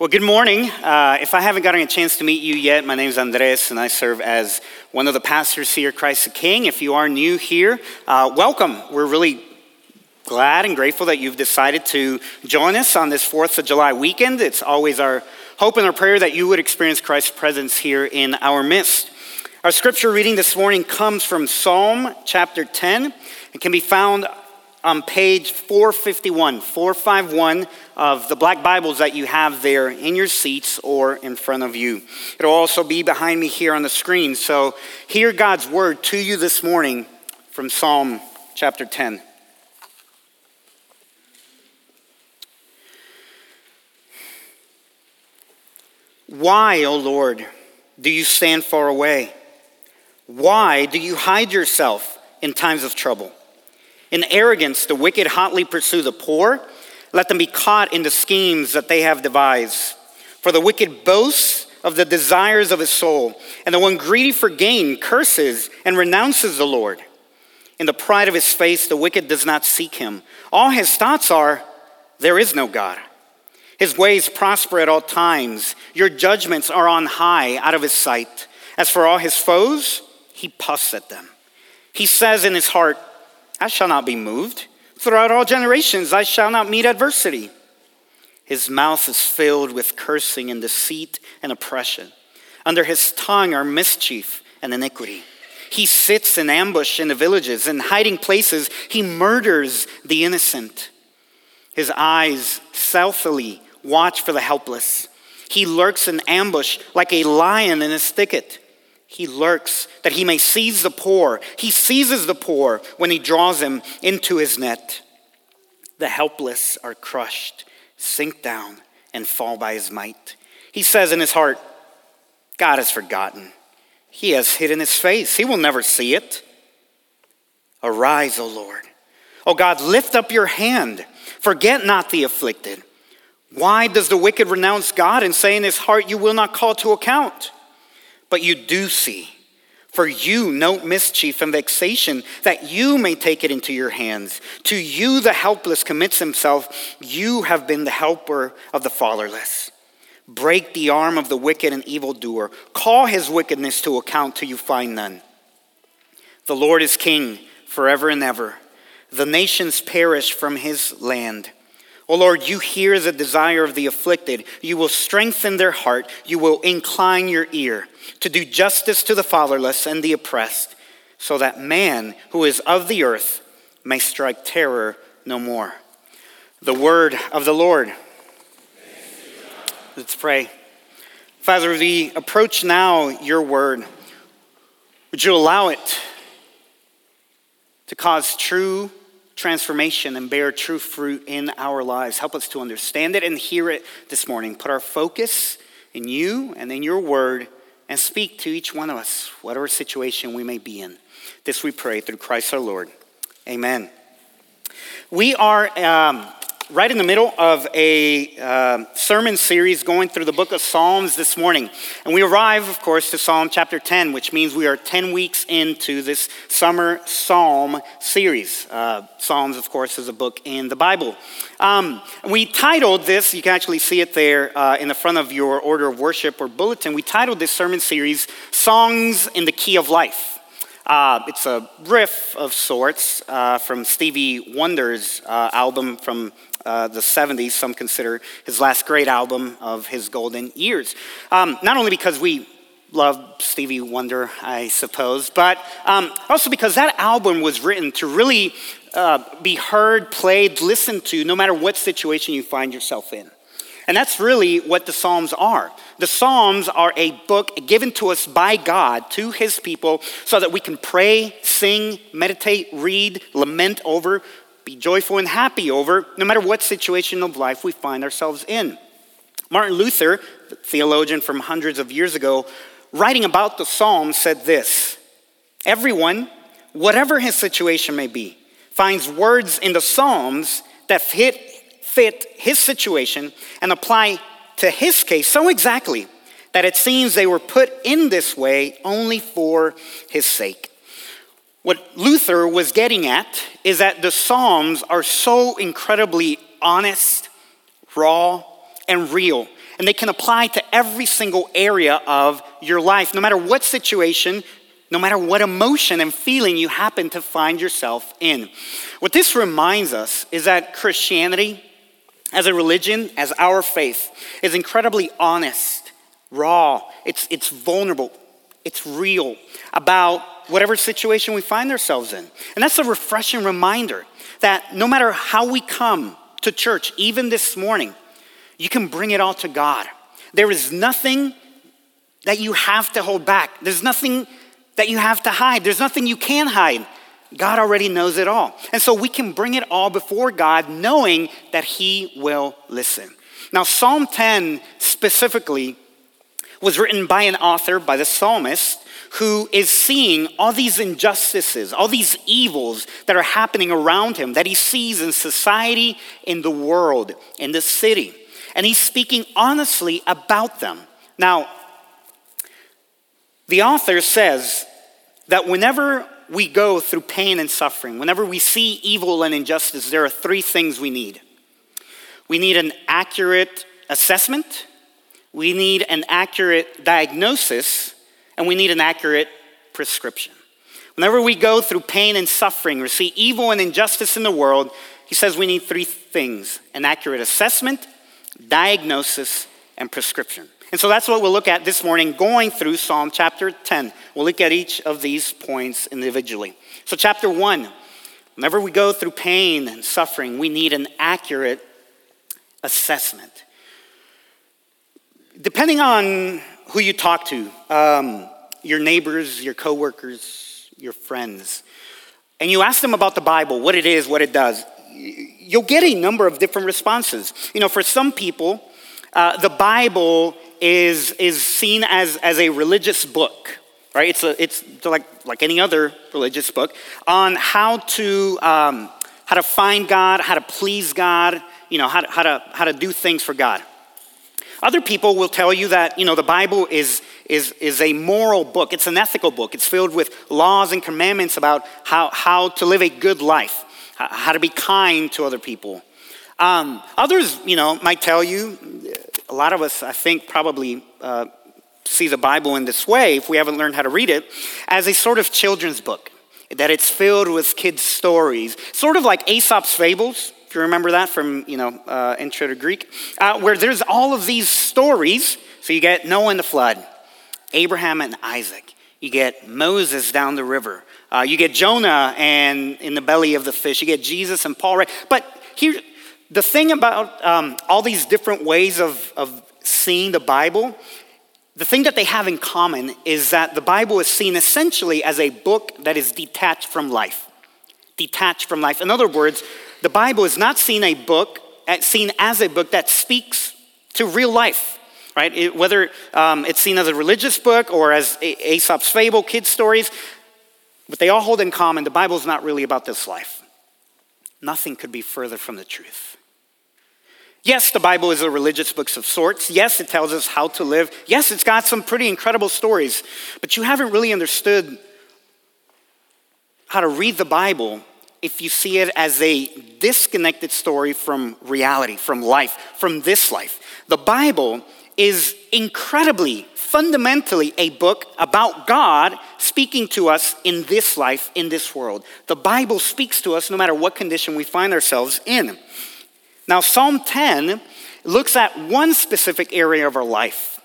Well, good morning. Uh, if I haven't gotten a chance to meet you yet, my name is Andres, and I serve as one of the pastors here at Christ the King. If you are new here, uh, welcome. We're really glad and grateful that you've decided to join us on this 4th of July weekend. It's always our hope and our prayer that you would experience Christ's presence here in our midst. Our scripture reading this morning comes from Psalm chapter 10. and can be found on page 451, 451 of the black Bibles that you have there in your seats or in front of you. It'll also be behind me here on the screen. So hear God's word to you this morning from Psalm chapter 10. Why, O Lord, do you stand far away? Why do you hide yourself in times of trouble? In arrogance, the wicked hotly pursue the poor. Let them be caught in the schemes that they have devised. For the wicked boasts of the desires of his soul, and the one greedy for gain curses and renounces the Lord. In the pride of his face, the wicked does not seek him. All his thoughts are, There is no God. His ways prosper at all times. Your judgments are on high out of his sight. As for all his foes, he puffs at them. He says in his heart, I shall not be moved. Throughout all generations, I shall not meet adversity. His mouth is filled with cursing and deceit and oppression. Under his tongue are mischief and iniquity. He sits in ambush in the villages, in hiding places, he murders the innocent. His eyes stealthily watch for the helpless. He lurks in ambush like a lion in his thicket. He lurks that he may seize the poor. He seizes the poor when he draws them into his net. The helpless are crushed, sink down, and fall by his might. He says in his heart, God has forgotten. He has hidden his face. He will never see it. Arise, O Lord. O God, lift up your hand. Forget not the afflicted. Why does the wicked renounce God and say in his heart, You will not call to account? But you do see. For you note mischief and vexation, that you may take it into your hands. To you, the helpless commits himself. You have been the helper of the fatherless. Break the arm of the wicked and evildoer. Call his wickedness to account till you find none. The Lord is king forever and ever. The nations perish from his land. O Lord, you hear the desire of the afflicted. You will strengthen their heart. You will incline your ear to do justice to the fatherless and the oppressed, so that man who is of the earth may strike terror no more. The word of the Lord. Let's pray. Father, we approach now your word. Would you allow it to cause true transformation and bear true fruit in our lives. Help us to understand it and hear it this morning. Put our focus in you and in your word and speak to each one of us, whatever situation we may be in. This we pray through Christ our Lord. Amen. We are. Um, right in the middle of a uh, sermon series going through the book of Psalms this morning. And we arrive, of course, to Psalm chapter 10, which means we are 10 weeks into this summer psalm series. Uh, Psalms, of course, is a book in the Bible. Um, we titled this, you can actually see it there uh, in the front of your order of worship or bulletin. We titled this sermon series Songs in the Key of Life. Uh, it's a riff of sorts uh, from Stevie Wonder's uh, album from uh, the 70s, some consider his last great album of his golden years. Um, not only because we love Stevie Wonder, I suppose, but um, also because that album was written to really uh, be heard, played, listened to, no matter what situation you find yourself in. And that's really what the Psalms are. The Psalms are a book given to us by God to his people so that we can pray, sing, meditate, read, lament over, be joyful and happy over, no matter what situation of life we find ourselves in. Martin Luther, the theologian from hundreds of years ago, writing about the Psalms, said this Everyone, whatever his situation may be, finds words in the Psalms that fit, fit his situation and apply to his case so exactly that it seems they were put in this way only for his sake. What Luther was getting at is that the Psalms are so incredibly honest, raw, and real. And they can apply to every single area of your life, no matter what situation, no matter what emotion and feeling you happen to find yourself in. What this reminds us is that Christianity, as a religion, as our faith, is incredibly honest, raw, it's, it's vulnerable, it's real about whatever situation we find ourselves in. And that's a refreshing reminder that no matter how we come to church, even this morning, you can bring it all to God. There is nothing that you have to hold back, there's nothing that you have to hide, there's nothing you can hide. God already knows it all. And so we can bring it all before God knowing that He will listen. Now, Psalm 10 specifically was written by an author, by the psalmist, who is seeing all these injustices, all these evils that are happening around him, that he sees in society, in the world, in the city. And he's speaking honestly about them. Now, the author says that whenever we go through pain and suffering, whenever we see evil and injustice, there are three things we need. We need an accurate assessment, we need an accurate diagnosis, and we need an accurate prescription. Whenever we go through pain and suffering or see evil and injustice in the world, he says we need three things an accurate assessment, diagnosis, and prescription. And so that's what we'll look at this morning, going through Psalm chapter 10. We'll look at each of these points individually. So, chapter 1, whenever we go through pain and suffering, we need an accurate assessment. Depending on who you talk to, um, your neighbors, your coworkers, your friends, and you ask them about the Bible, what it is, what it does, you'll get a number of different responses. You know, for some people, uh, the Bible is, is seen as, as a religious book, right? It's, a, it's like, like any other religious book on how to, um, how to find God, how to please God, you know, how to, how, to, how to do things for God. Other people will tell you that, you know, the Bible is, is, is a moral book. It's an ethical book. It's filled with laws and commandments about how, how to live a good life, how to be kind to other people. Um, others, you know, might tell you, a lot of us, I think, probably uh, see the Bible in this way, if we haven't learned how to read it, as a sort of children's book, that it's filled with kids' stories, sort of like Aesop's fables if you remember that from, you know, uh, Intro to Greek, uh, where there's all of these stories. So you get Noah and the flood, Abraham and Isaac. You get Moses down the river. Uh, you get Jonah and in the belly of the fish. You get Jesus and Paul. Right? But here, the thing about um, all these different ways of, of seeing the Bible, the thing that they have in common is that the Bible is seen essentially as a book that is detached from life. Detached from life. In other words, the Bible is not seen a book, uh, seen as a book that speaks to real life, right? It, whether um, it's seen as a religious book or as Aesop's fable, kids' stories, but they all hold in common the Bible is not really about this life. Nothing could be further from the truth. Yes, the Bible is a religious book of sorts. Yes, it tells us how to live. Yes, it's got some pretty incredible stories, but you haven't really understood how to read the Bible if you see it as a disconnected story from reality, from life, from this life. The Bible is incredibly, fundamentally a book about God speaking to us in this life, in this world. The Bible speaks to us no matter what condition we find ourselves in. Now, Psalm 10 looks at one specific area of our life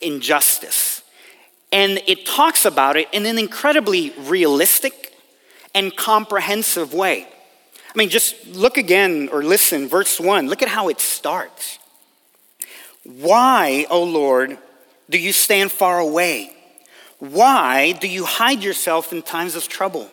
injustice. And it talks about it in an incredibly realistic, and comprehensive way. I mean, just look again or listen, verse 1. Look at how it starts. Why, O Lord, do you stand far away? Why do you hide yourself in times of trouble?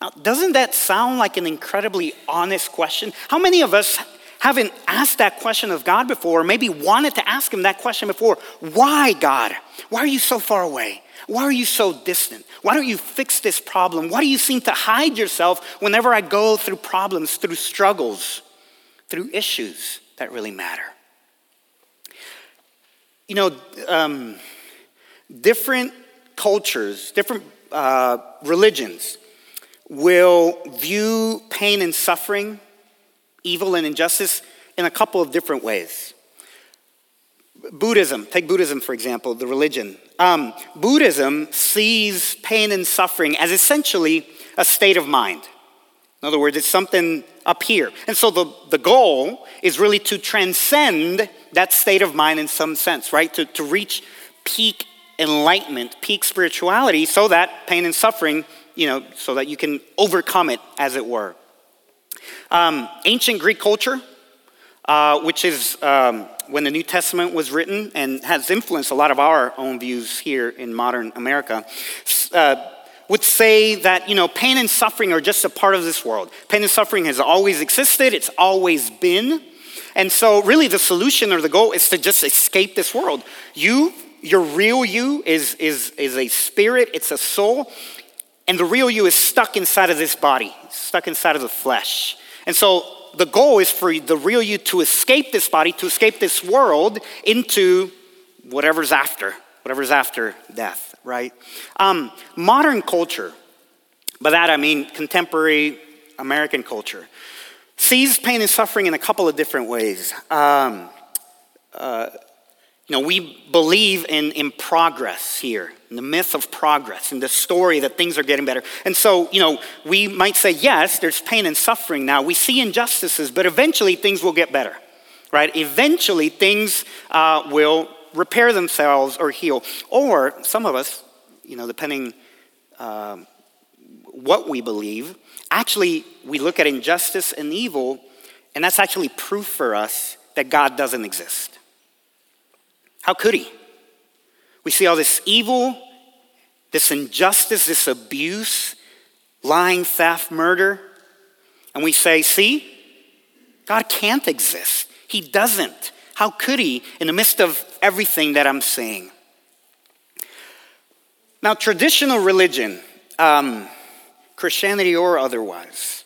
Now, doesn't that sound like an incredibly honest question? How many of us haven't asked that question of God before, or maybe wanted to ask Him that question before? Why, God? Why are you so far away? Why are you so distant? Why don't you fix this problem? Why do you seem to hide yourself whenever I go through problems, through struggles, through issues that really matter? You know, um, different cultures, different uh, religions will view pain and suffering, evil and injustice in a couple of different ways. Buddhism, take Buddhism for example, the religion. Um, Buddhism sees pain and suffering as essentially a state of mind. In other words, it's something up here. And so the, the goal is really to transcend that state of mind in some sense, right? To, to reach peak enlightenment, peak spirituality, so that pain and suffering, you know, so that you can overcome it, as it were. Um, ancient Greek culture, uh, which is um, when the New Testament was written and has influenced a lot of our own views here in modern America, uh, would say that you know pain and suffering are just a part of this world. Pain and suffering has always existed. It's always been. And so, really, the solution or the goal is to just escape this world. You, your real you, is, is, is a spirit, it's a soul, and the real you is stuck inside of this body, stuck inside of the flesh. And so, the goal is for the real you to escape this body, to escape this world into whatever's after, whatever's after death, right? Um, modern culture, by that I mean contemporary American culture, sees pain and suffering in a couple of different ways. Um, uh, you know, we believe in, in progress here, in the myth of progress, in the story that things are getting better. And so, you know, we might say, yes, there's pain and suffering now. We see injustices, but eventually things will get better, right? Eventually things uh, will repair themselves or heal. Or some of us, you know, depending uh, what we believe, actually we look at injustice and evil, and that's actually proof for us that God doesn't exist. How could he? We see all this evil, this injustice, this abuse, lying, theft, murder, and we say, see, God can't exist. He doesn't. How could he in the midst of everything that I'm saying? Now, traditional religion, um, Christianity or otherwise,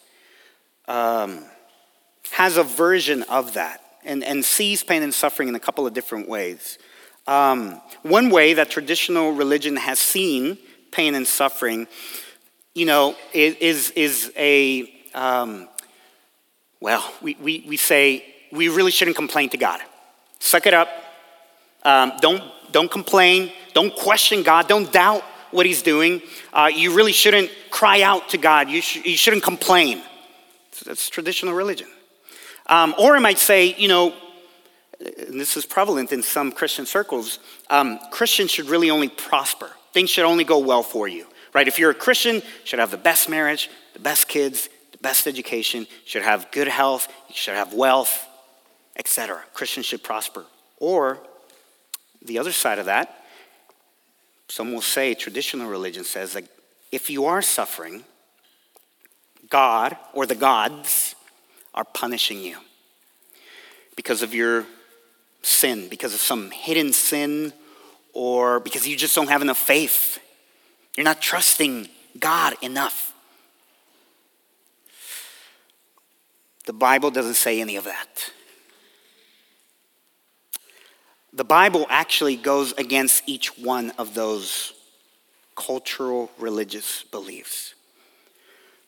um, has a version of that and, and sees pain and suffering in a couple of different ways. Um, one way that traditional religion has seen pain and suffering, you know, is, is a, um, well, we, we, we say we really shouldn't complain to God. Suck it up. Um, don't, don't complain. Don't question God. Don't doubt what He's doing. Uh, you really shouldn't cry out to God. You, sh- you shouldn't complain. That's traditional religion. Um, or I might say, you know, and this is prevalent in some Christian circles, um, Christians should really only prosper. Things should only go well for you, right? If you're a Christian, you should have the best marriage, the best kids, the best education, should have good health, you should have wealth, etc. Christians should prosper. Or the other side of that, some will say traditional religion says that if you are suffering, God or the gods are punishing you because of your sin, because of some hidden sin, or because you just don't have enough faith. You're not trusting God enough. The Bible doesn't say any of that. The Bible actually goes against each one of those cultural religious beliefs.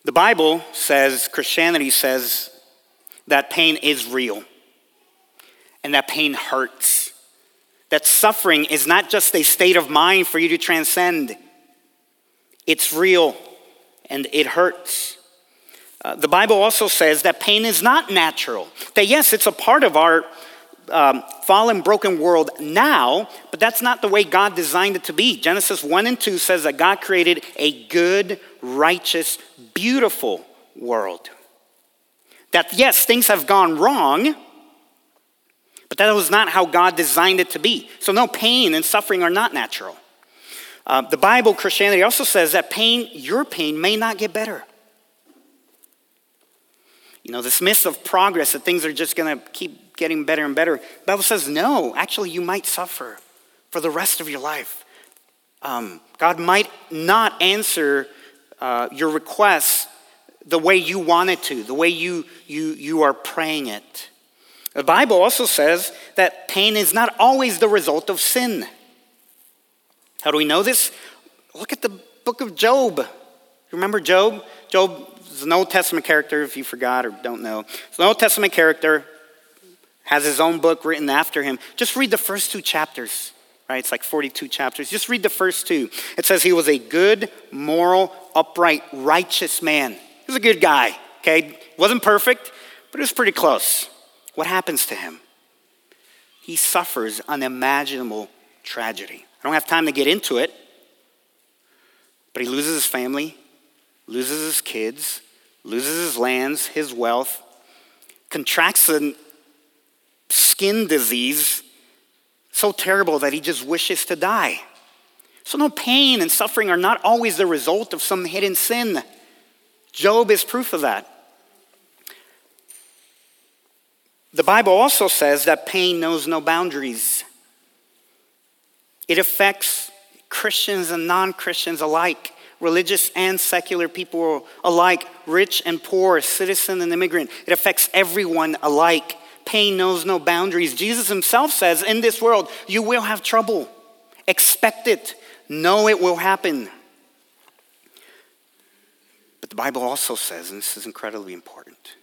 The Bible says, Christianity says, that pain is real and that pain hurts. That suffering is not just a state of mind for you to transcend, it's real and it hurts. Uh, the Bible also says that pain is not natural. That, yes, it's a part of our um, fallen, broken world now, but that's not the way God designed it to be. Genesis 1 and 2 says that God created a good, righteous, beautiful world. That, yes, things have gone wrong that was not how God designed it to be. So, no, pain and suffering are not natural. Uh, the Bible, Christianity also says that pain, your pain, may not get better. You know, this myth of progress, that things are just going to keep getting better and better. The Bible says, no, actually, you might suffer for the rest of your life. Um, God might not answer uh, your requests the way you want it to, the way you, you, you are praying it. The Bible also says that pain is not always the result of sin. How do we know this? Look at the book of Job. Remember Job? Job is an Old Testament character, if you forgot or don't know. It's an Old Testament character, has his own book written after him. Just read the first two chapters, right? It's like 42 chapters. Just read the first two. It says he was a good, moral, upright, righteous man. He was a good guy, okay? Wasn't perfect, but it was pretty close. What happens to him? He suffers unimaginable tragedy. I don't have time to get into it, but he loses his family, loses his kids, loses his lands, his wealth, contracts a skin disease so terrible that he just wishes to die. So, no pain and suffering are not always the result of some hidden sin. Job is proof of that. The Bible also says that pain knows no boundaries. It affects Christians and non Christians alike, religious and secular people alike, rich and poor, citizen and immigrant. It affects everyone alike. Pain knows no boundaries. Jesus himself says, In this world, you will have trouble. Expect it, know it will happen. But the Bible also says, and this is incredibly important,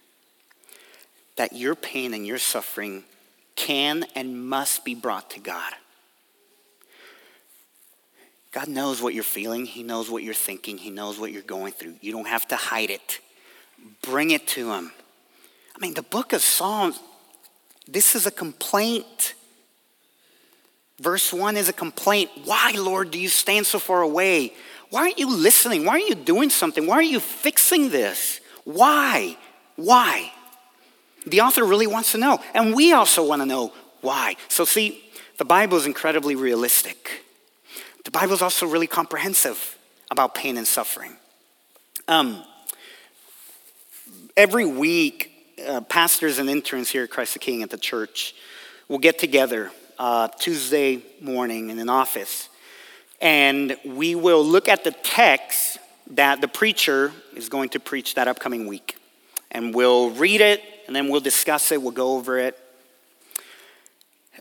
that your pain and your suffering can and must be brought to God. God knows what you're feeling. He knows what you're thinking. He knows what you're going through. You don't have to hide it. Bring it to Him. I mean, the book of Psalms, this is a complaint. Verse 1 is a complaint. Why, Lord, do you stand so far away? Why aren't you listening? Why aren't you doing something? Why aren't you fixing this? Why? Why? The author really wants to know. And we also want to know why. So, see, the Bible is incredibly realistic. The Bible is also really comprehensive about pain and suffering. Um, every week, uh, pastors and interns here at Christ the King at the church will get together uh, Tuesday morning in an office, and we will look at the text that the preacher is going to preach that upcoming week. And we'll read it, and then we'll discuss it, we'll go over it.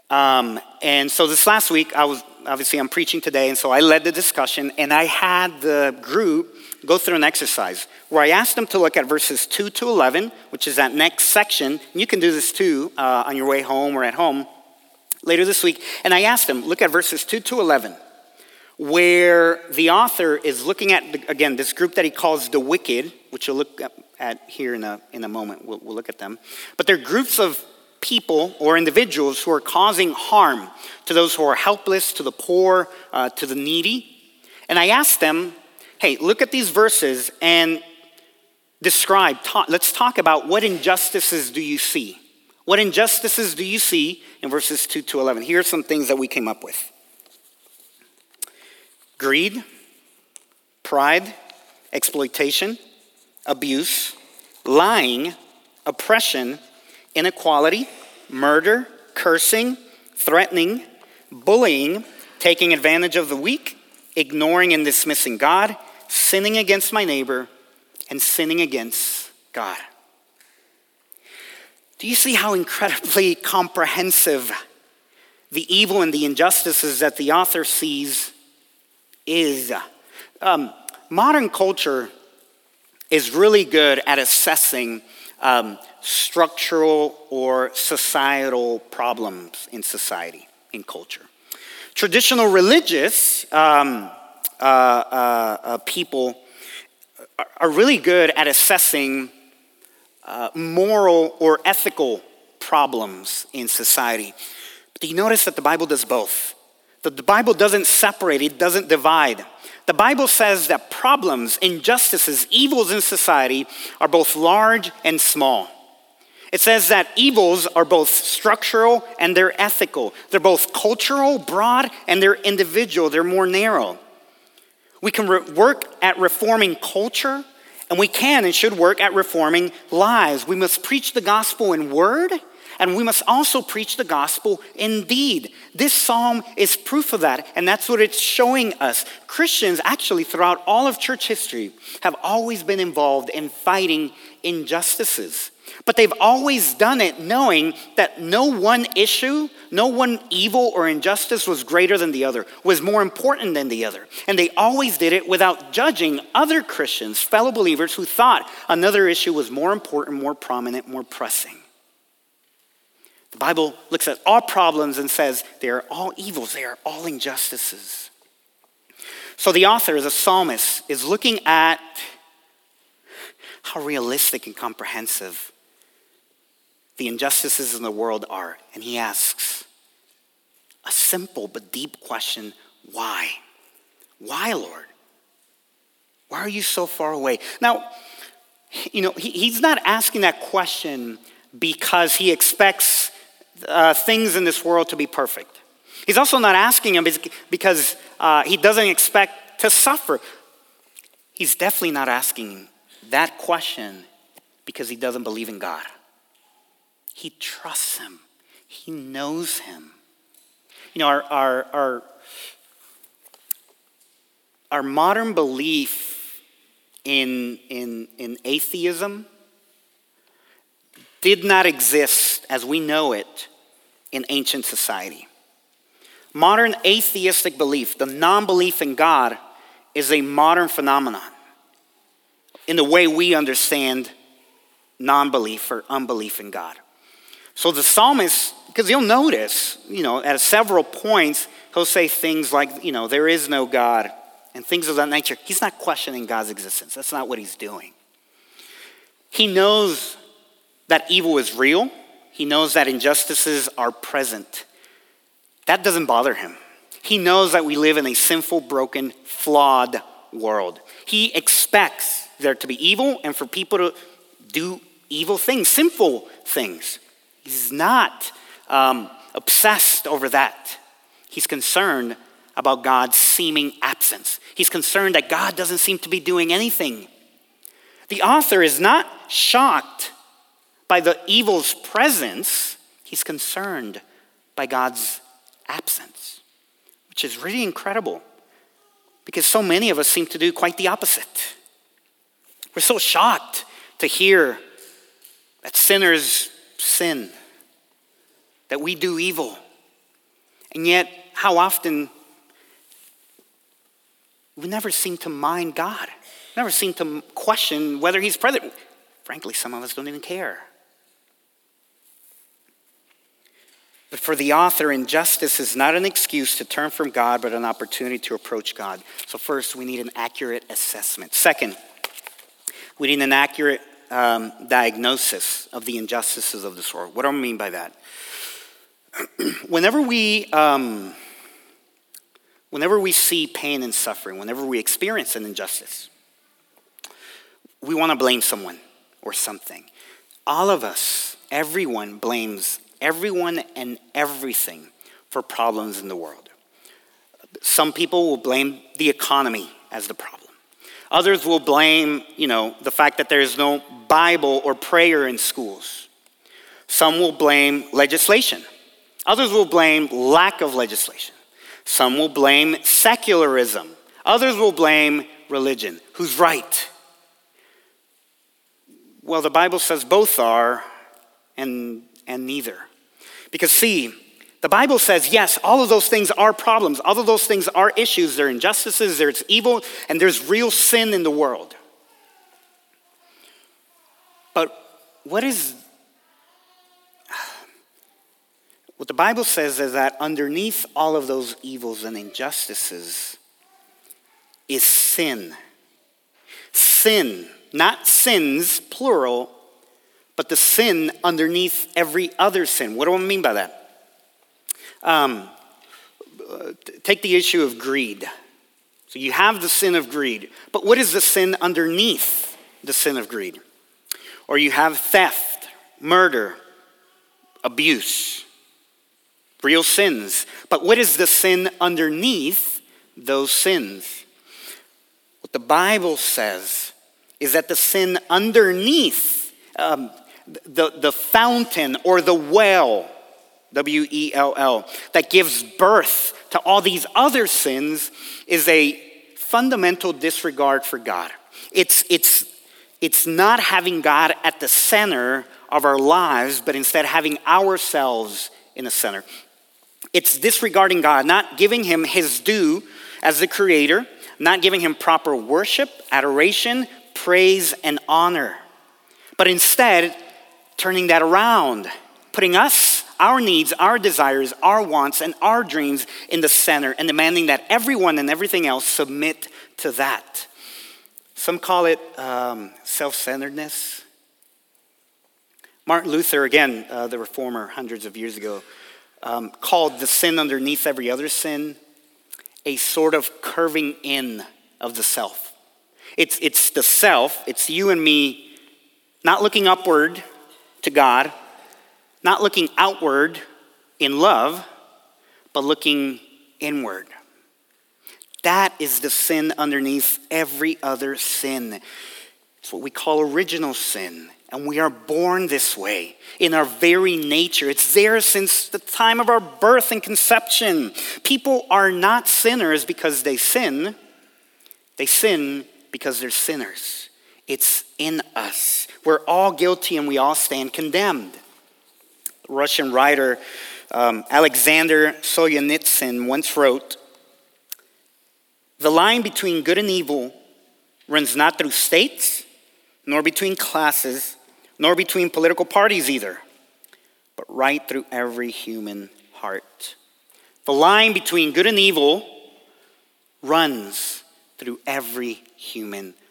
Um, and so this last week, I was obviously I'm preaching today, and so I led the discussion, and I had the group go through an exercise where I asked them to look at verses 2 to 11, which is that next section. You can do this too uh, on your way home or at home later this week. And I asked them, look at verses 2 to 11, where the author is looking at, again, this group that he calls the wicked, which you'll look at here in a, in a moment. We'll, we'll look at them. But they're groups of people or individuals who are causing harm to those who are helpless, to the poor, uh, to the needy. And I asked them, hey, look at these verses and describe, talk, let's talk about what injustices do you see? What injustices do you see in verses 2 to 11? Here are some things that we came up with greed, pride, exploitation, abuse, lying, oppression, inequality, murder, cursing, threatening, bullying, taking advantage of the weak, ignoring and dismissing God, sinning against my neighbor, and sinning against God. Do you see how incredibly comprehensive the evil and the injustices that the author sees is? Um, modern culture is really good at assessing um, structural or societal problems in society, in culture. Traditional religious um, uh, uh, uh, people are really good at assessing uh, moral or ethical problems in society. But do you notice that the Bible does both? That the Bible doesn't separate, it doesn't divide. The Bible says that problems, injustices, evils in society are both large and small. It says that evils are both structural and they're ethical. They're both cultural, broad, and they're individual, they're more narrow. We can re- work at reforming culture, and we can and should work at reforming lives. We must preach the gospel in word and we must also preach the gospel indeed. This psalm is proof of that, and that's what it's showing us. Christians, actually, throughout all of church history, have always been involved in fighting injustices. But they've always done it knowing that no one issue, no one evil or injustice was greater than the other, was more important than the other. And they always did it without judging other Christians, fellow believers who thought another issue was more important, more prominent, more pressing. The Bible looks at all problems and says they are all evils, they are all injustices. So the author, the psalmist, is looking at how realistic and comprehensive the injustices in the world are. And he asks a simple but deep question why? Why, Lord? Why are you so far away? Now, you know, he, he's not asking that question because he expects uh, things in this world to be perfect. He's also not asking him because uh, he doesn't expect to suffer. He's definitely not asking that question because he doesn't believe in God. He trusts him, he knows him. You know, our, our, our, our modern belief in, in, in atheism did not exist as we know it in ancient society. Modern atheistic belief, the non belief in God, is a modern phenomenon in the way we understand non belief or unbelief in God. So the psalmist, because you'll notice, you know, at several points, he'll say things like, you know, there is no God and things of that nature. He's not questioning God's existence. That's not what he's doing. He knows that evil is real, he knows that injustices are present. That doesn't bother him. He knows that we live in a sinful, broken, flawed world. He expects there to be evil and for people to do evil things, sinful things. He's not um, obsessed over that. He's concerned about God's seeming absence. He's concerned that God doesn't seem to be doing anything. The author is not shocked by the evil's presence, he's concerned by God's absence, which is really incredible because so many of us seem to do quite the opposite. We're so shocked to hear that sinners sin, that we do evil. And yet, how often we never seem to mind God, never seem to question whether He's present. Frankly, some of us don't even care. But for the author, injustice is not an excuse to turn from God, but an opportunity to approach God. So, first, we need an accurate assessment. Second, we need an accurate um, diagnosis of the injustices of this world. What do I mean by that? whenever we um, whenever we see pain and suffering, whenever we experience an injustice, we want to blame someone or something. All of us, everyone blames everyone and everything for problems in the world. Some people will blame the economy as the problem. Others will blame, you know, the fact that there's no Bible or prayer in schools. Some will blame legislation. Others will blame lack of legislation. Some will blame secularism. Others will blame religion. Who's right? Well, the Bible says both are, and and neither. Because, see, the Bible says, yes, all of those things are problems. All of those things are issues. There are injustices, there's evil, and there's real sin in the world. But what is. What the Bible says is that underneath all of those evils and injustices is sin. Sin, not sins, plural, but the sin underneath every other sin. What do I mean by that? Um, take the issue of greed. So you have the sin of greed, but what is the sin underneath the sin of greed? Or you have theft, murder, abuse, real sins. But what is the sin underneath those sins? What the Bible says is that the sin underneath um, the, the fountain or the well, W E L L, that gives birth to all these other sins is a fundamental disregard for God. It's, it's, it's not having God at the center of our lives, but instead having ourselves in the center. It's disregarding God, not giving him his due as the creator, not giving him proper worship, adoration, praise, and honor, but instead turning that around, putting us our needs, our desires, our wants, and our dreams in the center, and demanding that everyone and everything else submit to that. Some call it um, self centeredness. Martin Luther, again, uh, the reformer hundreds of years ago, um, called the sin underneath every other sin a sort of curving in of the self. It's, it's the self, it's you and me not looking upward to God, not looking outward in love, but looking inward. That is the sin underneath every other sin. It's what we call original sin. And we are born this way in our very nature. It's there since the time of our birth and conception. People are not sinners because they sin, they sin because they're sinners. It's in us. We're all guilty and we all stand condemned. Russian writer um, Alexander Solzhenitsyn once wrote The line between good and evil runs not through states, nor between classes nor between political parties either, but right through every human heart. The line between good and evil runs through every human heart.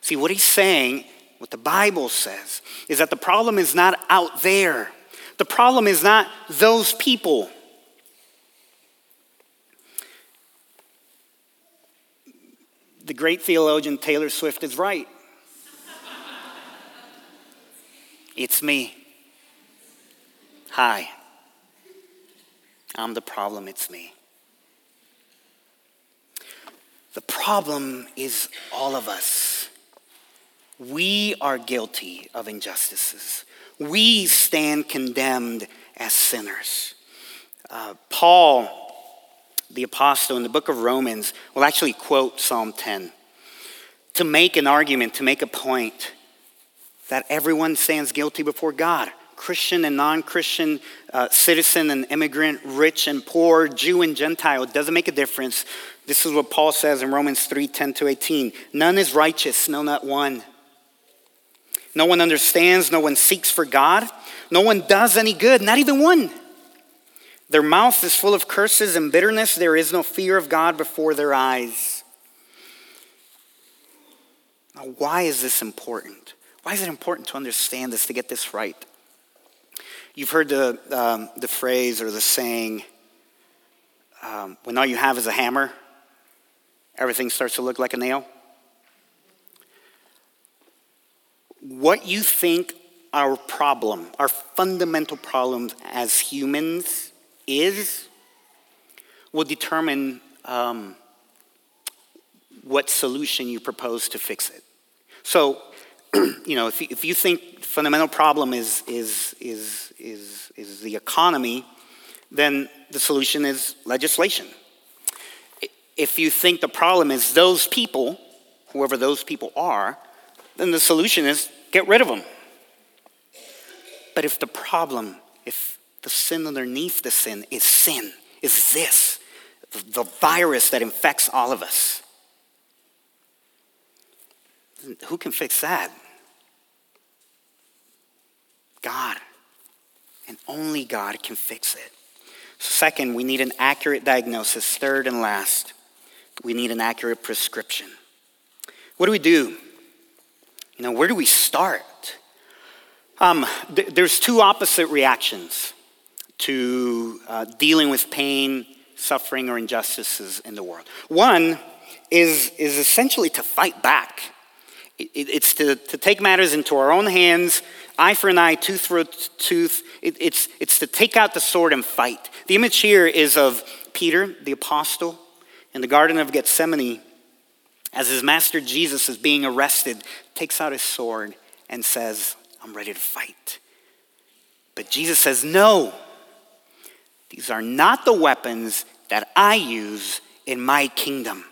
See, what he's saying, what the Bible says, is that the problem is not out there. The problem is not those people. The great theologian Taylor Swift is right. It's me. Hi. I'm the problem, it's me. The problem is all of us. We are guilty of injustices. We stand condemned as sinners. Uh, Paul, the apostle in the book of Romans, will actually quote Psalm 10 to make an argument, to make a point that everyone stands guilty before God Christian and non Christian, uh, citizen and immigrant, rich and poor, Jew and Gentile. It doesn't make a difference. This is what Paul says in Romans 3 10 to 18. None is righteous, no, not one. No one understands, no one seeks for God, no one does any good, not even one. Their mouth is full of curses and bitterness. There is no fear of God before their eyes. Now, why is this important? Why is it important to understand this, to get this right? You've heard the, um, the phrase or the saying, um, when all you have is a hammer, everything starts to look like a nail. What you think our problem, our fundamental problem as humans is, will determine um, what solution you propose to fix it. So, you know, if if you think fundamental problem is, is, is, is, is the economy, then the solution is legislation. If you think the problem is those people, whoever those people are, then the solution is get rid of them. But if the problem, if the sin underneath the sin is sin, is this, the virus that infects all of us, who can fix that? God. And only God can fix it. Second, we need an accurate diagnosis. Third and last, we need an accurate prescription. What do we do? You know, where do we start? Um, th- there's two opposite reactions to uh, dealing with pain, suffering, or injustices in the world. One is, is essentially to fight back. It, it, it's to, to take matters into our own hands eye for an eye, tooth for a tooth. It, it's, it's to take out the sword and fight. The image here is of Peter, the apostle, in the Garden of Gethsemane, as his master Jesus is being arrested, takes out his sword and says, I'm ready to fight. But Jesus says, No, these are not the weapons that I use in my kingdom.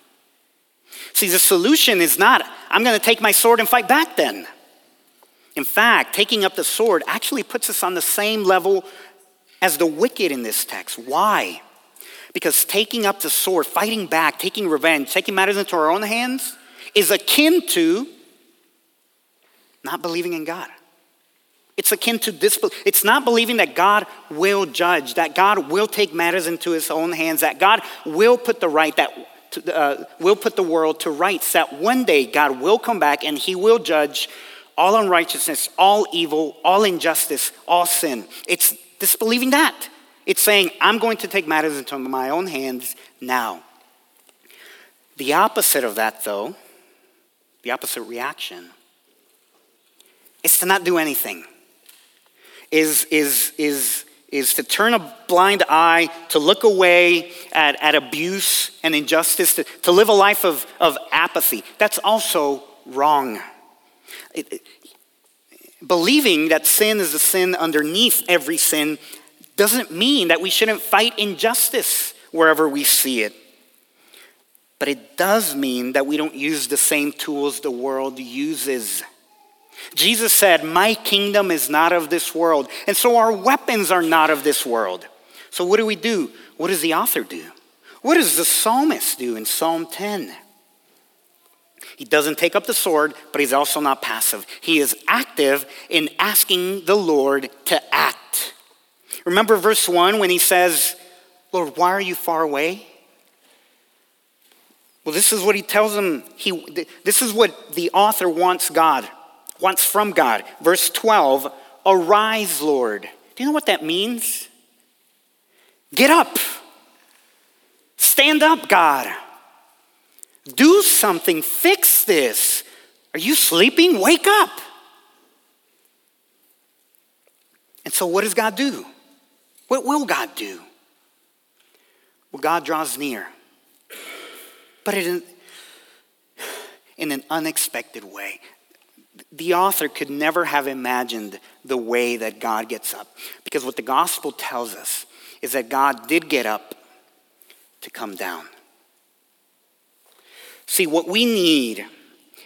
See, the solution is not, I'm going to take my sword and fight back then. In fact, taking up the sword actually puts us on the same level as the wicked in this text. Why? Because taking up the sword, fighting back, taking revenge, taking matters into our own hands is akin to not believing in God. It's akin to disbelief. It's not believing that God will judge, that God will take matters into his own hands, that God will put the right, that uh, will put the world to rights, that one day God will come back and he will judge all unrighteousness, all evil, all injustice, all sin. It's disbelieving that. It's saying, I'm going to take matters into my own hands now. The opposite of that, though, the opposite reaction, is to not do anything, is, is, is, is to turn a blind eye, to look away at, at abuse and injustice, to, to live a life of, of apathy. That's also wrong. It, it, believing that sin is a sin underneath every sin doesn't mean that we shouldn't fight injustice wherever we see it. But it does mean that we don't use the same tools the world uses. Jesus said, My kingdom is not of this world. And so our weapons are not of this world. So what do we do? What does the author do? What does the psalmist do in Psalm 10? He doesn't take up the sword, but he's also not passive. He is active in asking the Lord to act. Remember verse 1 when he says, Lord, why are you far away? Well, this is what he tells him. He, this is what the author wants God, wants from God. Verse 12 Arise, Lord. Do you know what that means? Get up. Stand up, God. Do something, fix this. Are you sleeping? Wake up. And so, what does God do? What will God do? Well, God draws near, but in, in an unexpected way. The author could never have imagined the way that God gets up. Because what the gospel tells us is that God did get up to come down. See, what we need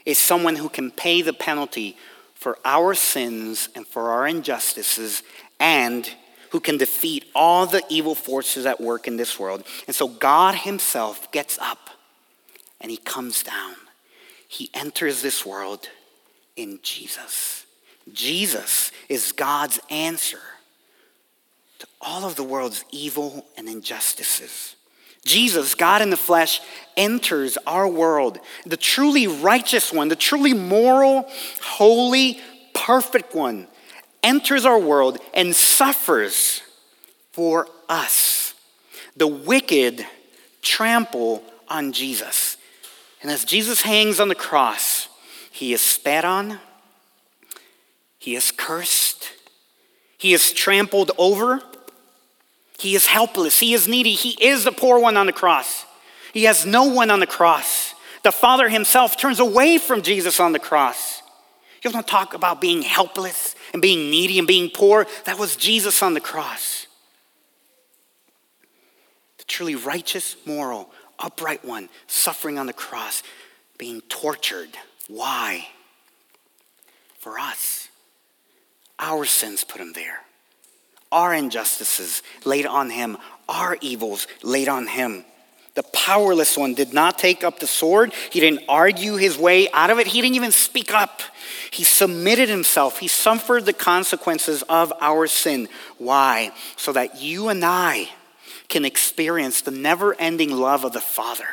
is someone who can pay the penalty for our sins and for our injustices and who can defeat all the evil forces at work in this world. And so God Himself gets up and He comes down. He enters this world in Jesus. Jesus is God's answer to all of the world's evil and injustices. Jesus, God in the flesh, enters our world. The truly righteous one, the truly moral, holy, perfect one, enters our world and suffers for us. The wicked trample on Jesus. And as Jesus hangs on the cross, he is spat on, he is cursed, he is trampled over, he is helpless. He is needy. He is the poor one on the cross. He has no one on the cross. The Father himself turns away from Jesus on the cross. You don't talk about being helpless and being needy and being poor. That was Jesus on the cross. The truly righteous, moral, upright one suffering on the cross, being tortured. Why? For us. Our sins put him there our injustices laid on him, our evils laid on him. The powerless one did not take up the sword. He didn't argue his way out of it. He didn't even speak up. He submitted himself. He suffered the consequences of our sin. Why? So that you and I can experience the never ending love of the Father.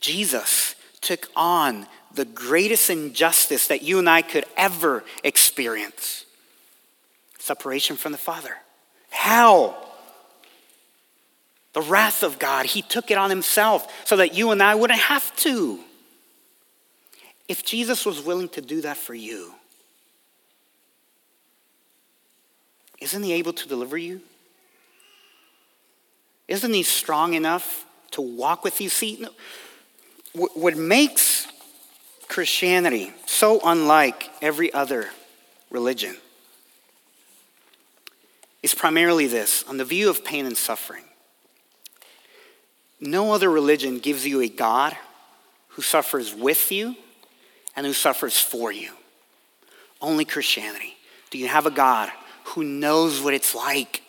Jesus took on the greatest injustice that you and I could ever experience separation from the Father. Hell. The wrath of God, He took it on Himself so that you and I wouldn't have to. If Jesus was willing to do that for you, isn't He able to deliver you? Isn't He strong enough to walk with you? See, what makes Christianity so unlike every other religion is primarily this on the view of pain and suffering. No other religion gives you a God who suffers with you and who suffers for you. Only Christianity. Do you have a God who knows what it's like?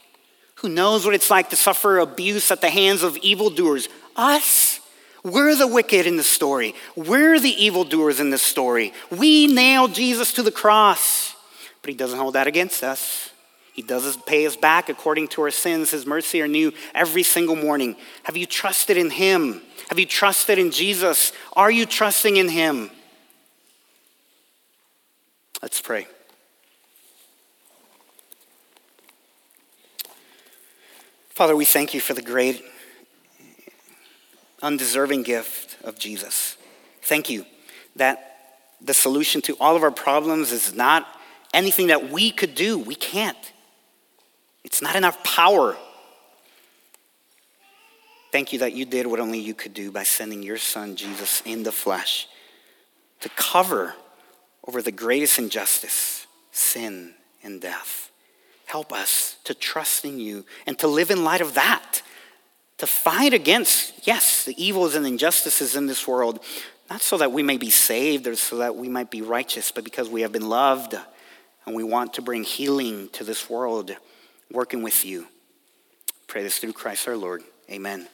Who knows what it's like to suffer abuse at the hands of evildoers? Us. We're the wicked in the story. We're the evildoers in this story. We nailed Jesus to the cross. But He doesn't hold that against us. He doesn't pay us back according to our sins. His mercy are new every single morning. Have you trusted in Him? Have you trusted in Jesus? Are you trusting in Him? Let's pray. Father, we thank you for the great, undeserving gift of Jesus. Thank you that the solution to all of our problems is not anything that we could do. We can't. It's not enough power. Thank you that you did what only you could do by sending your son, Jesus, in the flesh to cover over the greatest injustice, sin and death. Help us to trust in you and to live in light of that, to fight against, yes, the evils and injustices in this world, not so that we may be saved or so that we might be righteous, but because we have been loved and we want to bring healing to this world, working with you. Pray this through Christ our Lord. Amen.